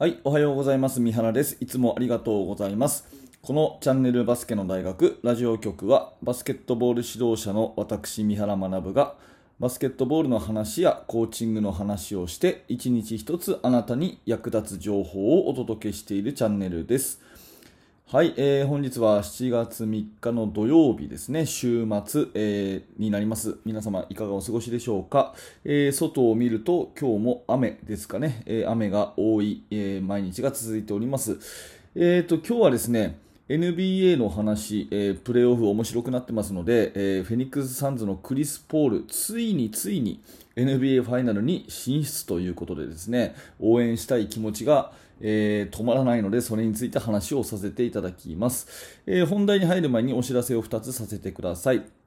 はい、おはようございます。三原です。いつもありがとうございます。このチャンネルバスケの大学ラジオ局はバスケットボール指導者の私三原学がバスケットボールの話やコーチングの話をして一日一つあなたに役立つ情報をお届けしているチャンネルです。はい、えー本日は7月3日の土曜日ですね、週末、えーになります。皆様いかがお過ごしでしょうか、えー外を見ると今日も雨ですかね、えー雨が多い、え毎日が続いております。えっと、今日はですね、NBA の話、えープレーオフ面白くなってますので、えーフェニックス・サンズのクリス・ポール、ついについに NBA ファイナルに進出ということでですね、応援したい気持ちが、えー止まらないので、それについて話をさせていただきます。え本題に入る前にお知らせを2つさせてください。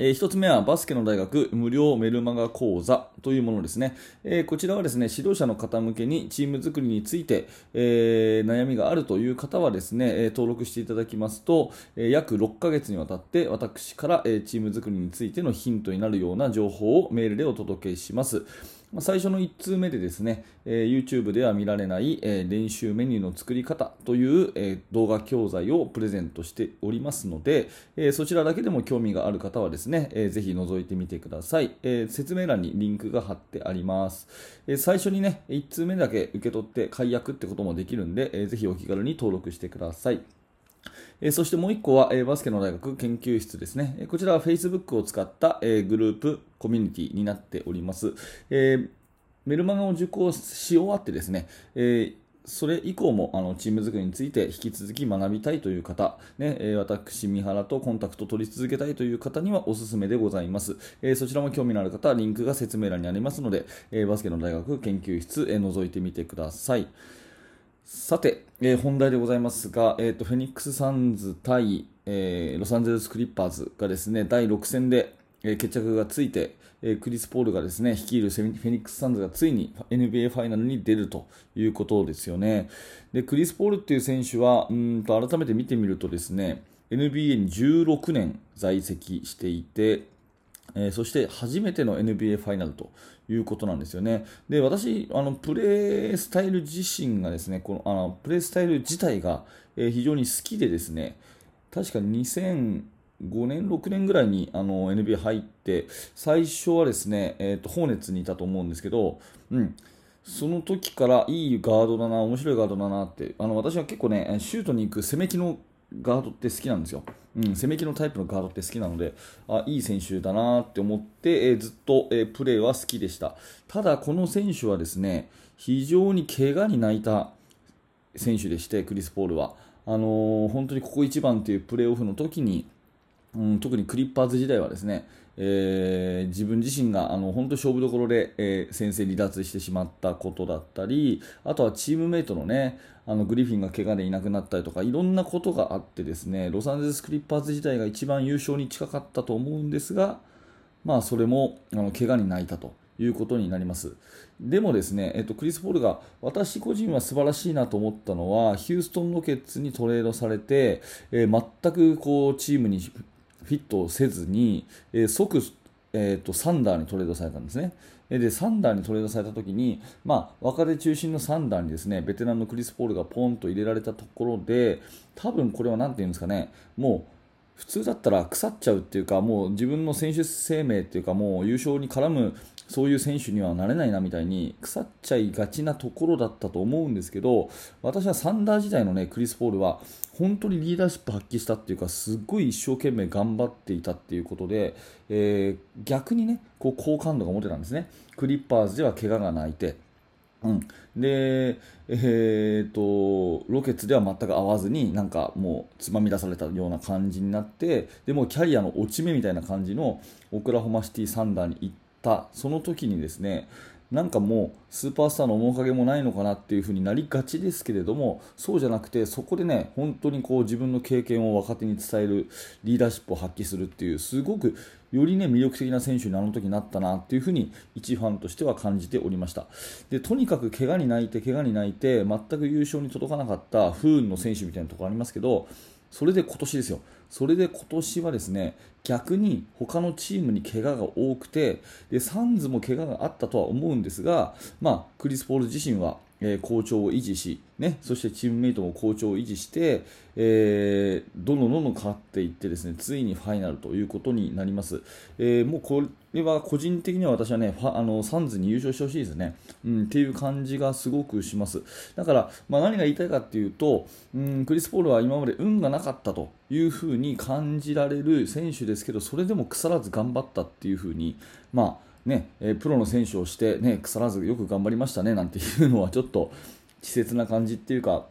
えー一つ目はバスケの大学無料メルマガ講座というものですね、えーこちらはですね指導者の方向けにチーム作りについて、えー悩みがあるという方はですね、登録していただきますと、え約6ヶ月にわたって私から、えチーム作りについてのヒントになるような情報をメールでお届けします。ま最初の1通目でですね、え YouTube では見られない、え練習メニューの作り方という、え動画教材をプレゼントしておりますので、えそちらだけでも興味がある方はですね、えーぜひ覗いてみてください、え説明欄にリンクが貼ってあります、え最初にね1通目だけ受け取って解約ってこともできるんで、えーぜひお気軽に登録してください。えそしてもう1個は、えバスケの大学研究室ですね。えこちらは Facebook を使った、えグループコミュニティになっております。えメルマガを受講し終わってですね、えそれ以降もあのチーム作りについて引き続き学びたいという方、ねえ私、三原とコンタクト取り続けたいという方にはおすすめでございます。えそちらも興味のある方はリンクが説明欄にありますので、えバスケの大学研究室、え覗いてみてください。さて、えー本題でございますが、えーと、フェニックス・サンズ対、えーロサンゼルス・クリッパーズがですね、第6戦で、えー決着がついて、えクリス・ポールがですね、率いるフェニックス・サンズがついに NBA ファイナルに出るということですよね。で、クリス・ポールっていう選手は、うんと改めて見てみるとですね、NBA に16年在籍していて、えーそして初めての NBA ファイナルということなんですよね。で、私、あのプレースタイル自身がですね、このあのプレースタイル自体が、えー非常に好きでですね、確か2005年、6年ぐらいにあの NBA 入って、最初はですね、えーと、ホーネッツにいたと思うんですけど、うん、その時からいいガードだな、面白いガードだなって、あの私は結構ね、シュートに行く攻め気のガードって好きなんですよ。うん、攻め気のタイプのガードって好きなので、あいい選手だなって思って、えーずっと、えープレーは好きでした。ただ、この選手はですね、非常に怪我に泣いた選手でして、クリス・ポールは。あのー本当にここ一番というプレーオフの時に、うん、特にクリッパーズ時代はですね、えー自分自身があの本当に勝負どころで、えー先制離脱してしまったことだったりあとはチームメイトのねあのグリフィンが怪我でいなくなったりとかいろんなことがあってですねロサンゼルス・クリッパーズ時代が一番優勝に近かったと思うんですが、まあ、それもあの怪我に泣いたということになります。でもですね、えっと、クリス・ポールが私個人は素晴らしいなと思ったのはヒューストン・ロケッツにトレードされて、えー全くこうチームにフィットせずに、えー即、えー、とサンダーにトレードされたんですね。でサンダーにトレードされたときに、まあ、若手中心のサンダーにですねベテランのクリス・ポールがポンと入れられたところで多分これは何て言うんですかねもう普通だったら腐っちゃうっていうかもう自分の選手生命っていうかもう優勝に絡むそういう選手にはなれないなみたいに腐っちゃいがちなところだったと思うんですけど私はサンダー時代の、ね、クリス・ポールは本当にリーダーシップ発揮したっていうかすっごい一生懸命頑張っていたっていうことで、えー逆にねこう好感度が持てたんですね。クリッパーズでは怪我が泣いて。うん、で、えー、とロケツでは全く合わずになんかもうつまみ出されたような感じになってでもキャリアの落ち目みたいな感じのオクラホマシティサンダーに行った。その時にですねなんかもうスーパースターの面影もないのかなっていう風になりがちですけれどもそうじゃなくてそこでね本当にこう自分の経験を若手に伝えるリーダーシップを発揮するっていうすごくよりね魅力的な選手にあの時なったなっていうふうに一ファンとしては感じておりました。でとにかく怪我に泣いて怪我に泣いて全く優勝に届かなかった不運の選手みたいなところありますけどそれで今年ですよ。それで今年はですね逆に他のチームに怪我が多くてでサンズも怪我があったとは思うんですが、まあ、クリス・ポール自身はえー、好調を維持し、ね、そしてチームメイトも好調を維持して、えー、どんどんどんどん勝っていってですねついにファイナルということになります、えー、もうこれは個人的には私はねあのサンズに優勝してほしいですね、うん、っていう感じがすごくします。だから、まあ、何が言いたいかっていうと、うん、クリス・ポールは今まで運がなかったというふうに感じられる選手ですけどそれでも腐らず頑張ったっていうふうにまあね、えプロの選手をして、ね、腐らずよく頑張りましたねなんていうのはちょっと稚拙な感じっていうか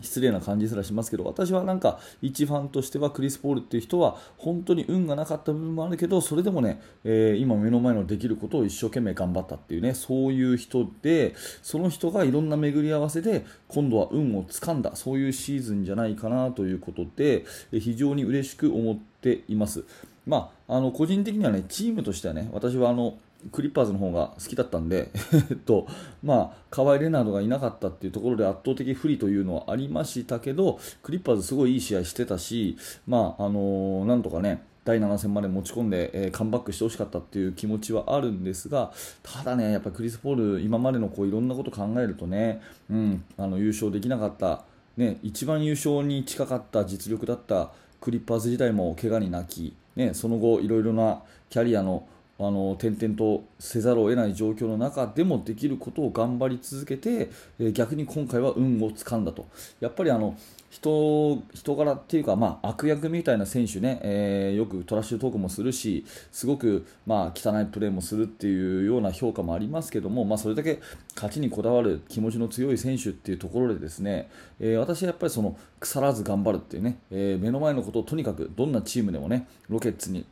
失礼な感じすらしますけど私はなんか一ファンとしてはクリス・ポールっていう人は本当に運がなかった部分もあるけどそれでもね、えー、今目の前のできることを一生懸命頑張ったっていうねそういう人でその人がいろんな巡り合わせで今度は運をつかんだそういうシーズンじゃないかなということで非常に嬉しく思っています。まあ、あの個人的にはねチームとしてはね私はあのクリッパーズの方が好きだったんで、えっと、まあ、カワイ・レナードがいなかったっていうところで圧倒的不利というのはありましたけど、クリッパーズすごいいい試合してたし、まあ、あのー、なんとかね、第7戦まで持ち込んで、えー、カムバックしてほしかったっていう気持ちはあるんですが、ただね、やっぱクリス・ポール、今までのこういろんなこと考えるとね、うん、あの優勝できなかった、ね、一番優勝に近かった実力だったクリッパーズ時代も怪我に泣き、ね、その後、いろいろなキャリアのあの転々とせざるを得ない状況の中でもできることを頑張り続けて、え逆に今回は運をつかんだと。やっぱりあの人人柄っていうか、まあ、悪役みたいな選手ね、えー、よくトラッシュトークもするしすごく、まあ、汚いプレーもするっていうような評価もありますけども、まあ、それだけ勝ちにこだわる気持ちの強い選手っていうところでですね、えー、私はやっぱりその腐らず頑張るっていうね、え、目の前のことをとにかくどんなチームでもねロケッツに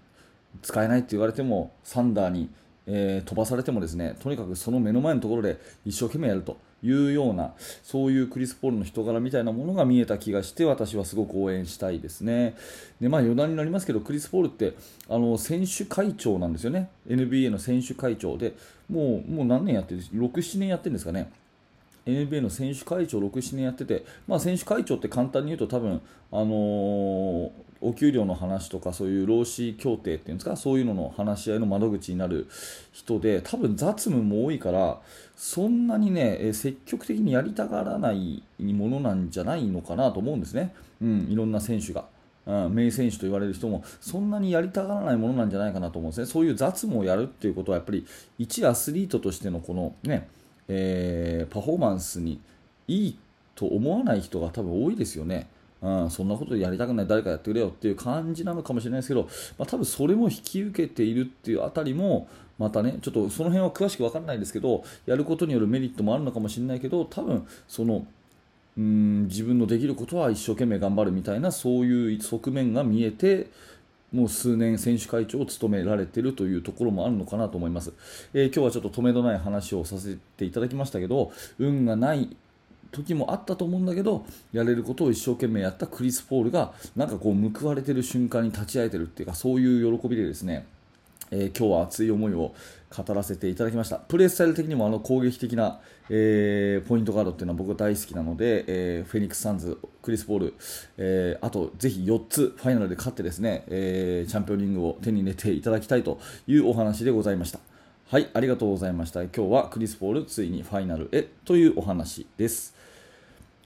使えないって言われてもサンダーに、えー、飛ばされてもですねとにかくその目の前のところで一生懸命やるというようなそういうクリス・ポールの人柄みたいなものが見えた気がして私はすごく応援したいですね。で、まあ、余談になりますけどクリス・ポールってあの選手会長なんですよね。NBA の選手会長でもうもう何年やってる67年やってるんですかね？NBA の選手会長6、7年やってて、まあ、選手会長って簡単に言うと多分、あのー、お給料の話とかそういう労使協定っていうんですかそういうのの話し合いの窓口になる人で多分雑務も多いからそんなにね積極的にやりたがらないものなんじゃないのかなと思うんですね、うん、いろんな選手が。うん、名選手と言われる人もそんなにやりたがらないものなんじゃないかなと思うんですね、そういう雑務をやるっていうことはやっぱり一アスリートとしてのこのね、えー、パフォーマンスにいいと思わない人が多分多いですよね。うん、そんなことやりたくない誰かやってくれよっていう感じなのかもしれないですけど、まあ、多分それも引き受けているっていうあたりもまたねちょっとその辺は詳しく分からないですけどやることによるメリットもあるのかもしれないけど多分そのうん自分のできることは一生懸命頑張るみたいなそういう側面が見えてもう数年選手会長を務められているというところもあるのかなと思います、えー、今日はちょっと止めどない話をさせていただきましたけど運がない時もあったと思うんだけどやれることを一生懸命やったクリス・ポールがなんかこう報われてる瞬間に立ち会えてるっていうかそういう喜びでですねえー、今日は熱い思いを語らせていただきました。プレースタイル的にもあの攻撃的な、えー、ポイントガードっていうのは僕は大好きなので、えー、フェニックス・サンズ、クリス・ポール、えあとぜひ4つファイナルで勝ってですね、えチャンピオンリングを手に入れていただきたいというお話でございました。はいありがとうございました。今日はクリス・ポールついにファイナルへというお話です。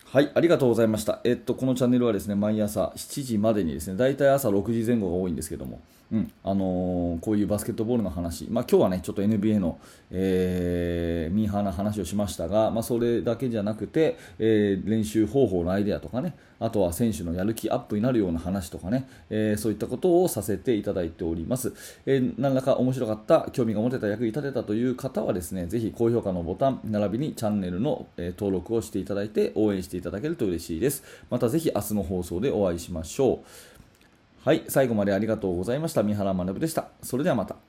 はい、ありがとうございました。えっと、このチャンネルはですね、毎朝7時までにですね、大体朝6時前後が多いんですけども、うん、あのー、こういうバスケットボールの話、まあ、今日はね、ちょっと NBA の、えー、ミーハーな話をしましたが、まあ、それだけじゃなくて、えー、練習方法のアイデアとかね、あとは選手のやる気アップになるような話とかね、えー、そういったことをさせていただいております。えー、何らか面白かった、興味が持てた、役に立てたという方はですね、ぜひ高評価のボタン、並びにチャンネルの、え登録をしていただいて応援していただけると嬉しいです。またぜひ明日の放送でお会いしましょう。はい、最後までありがとうございました。三原学でした。それではまた。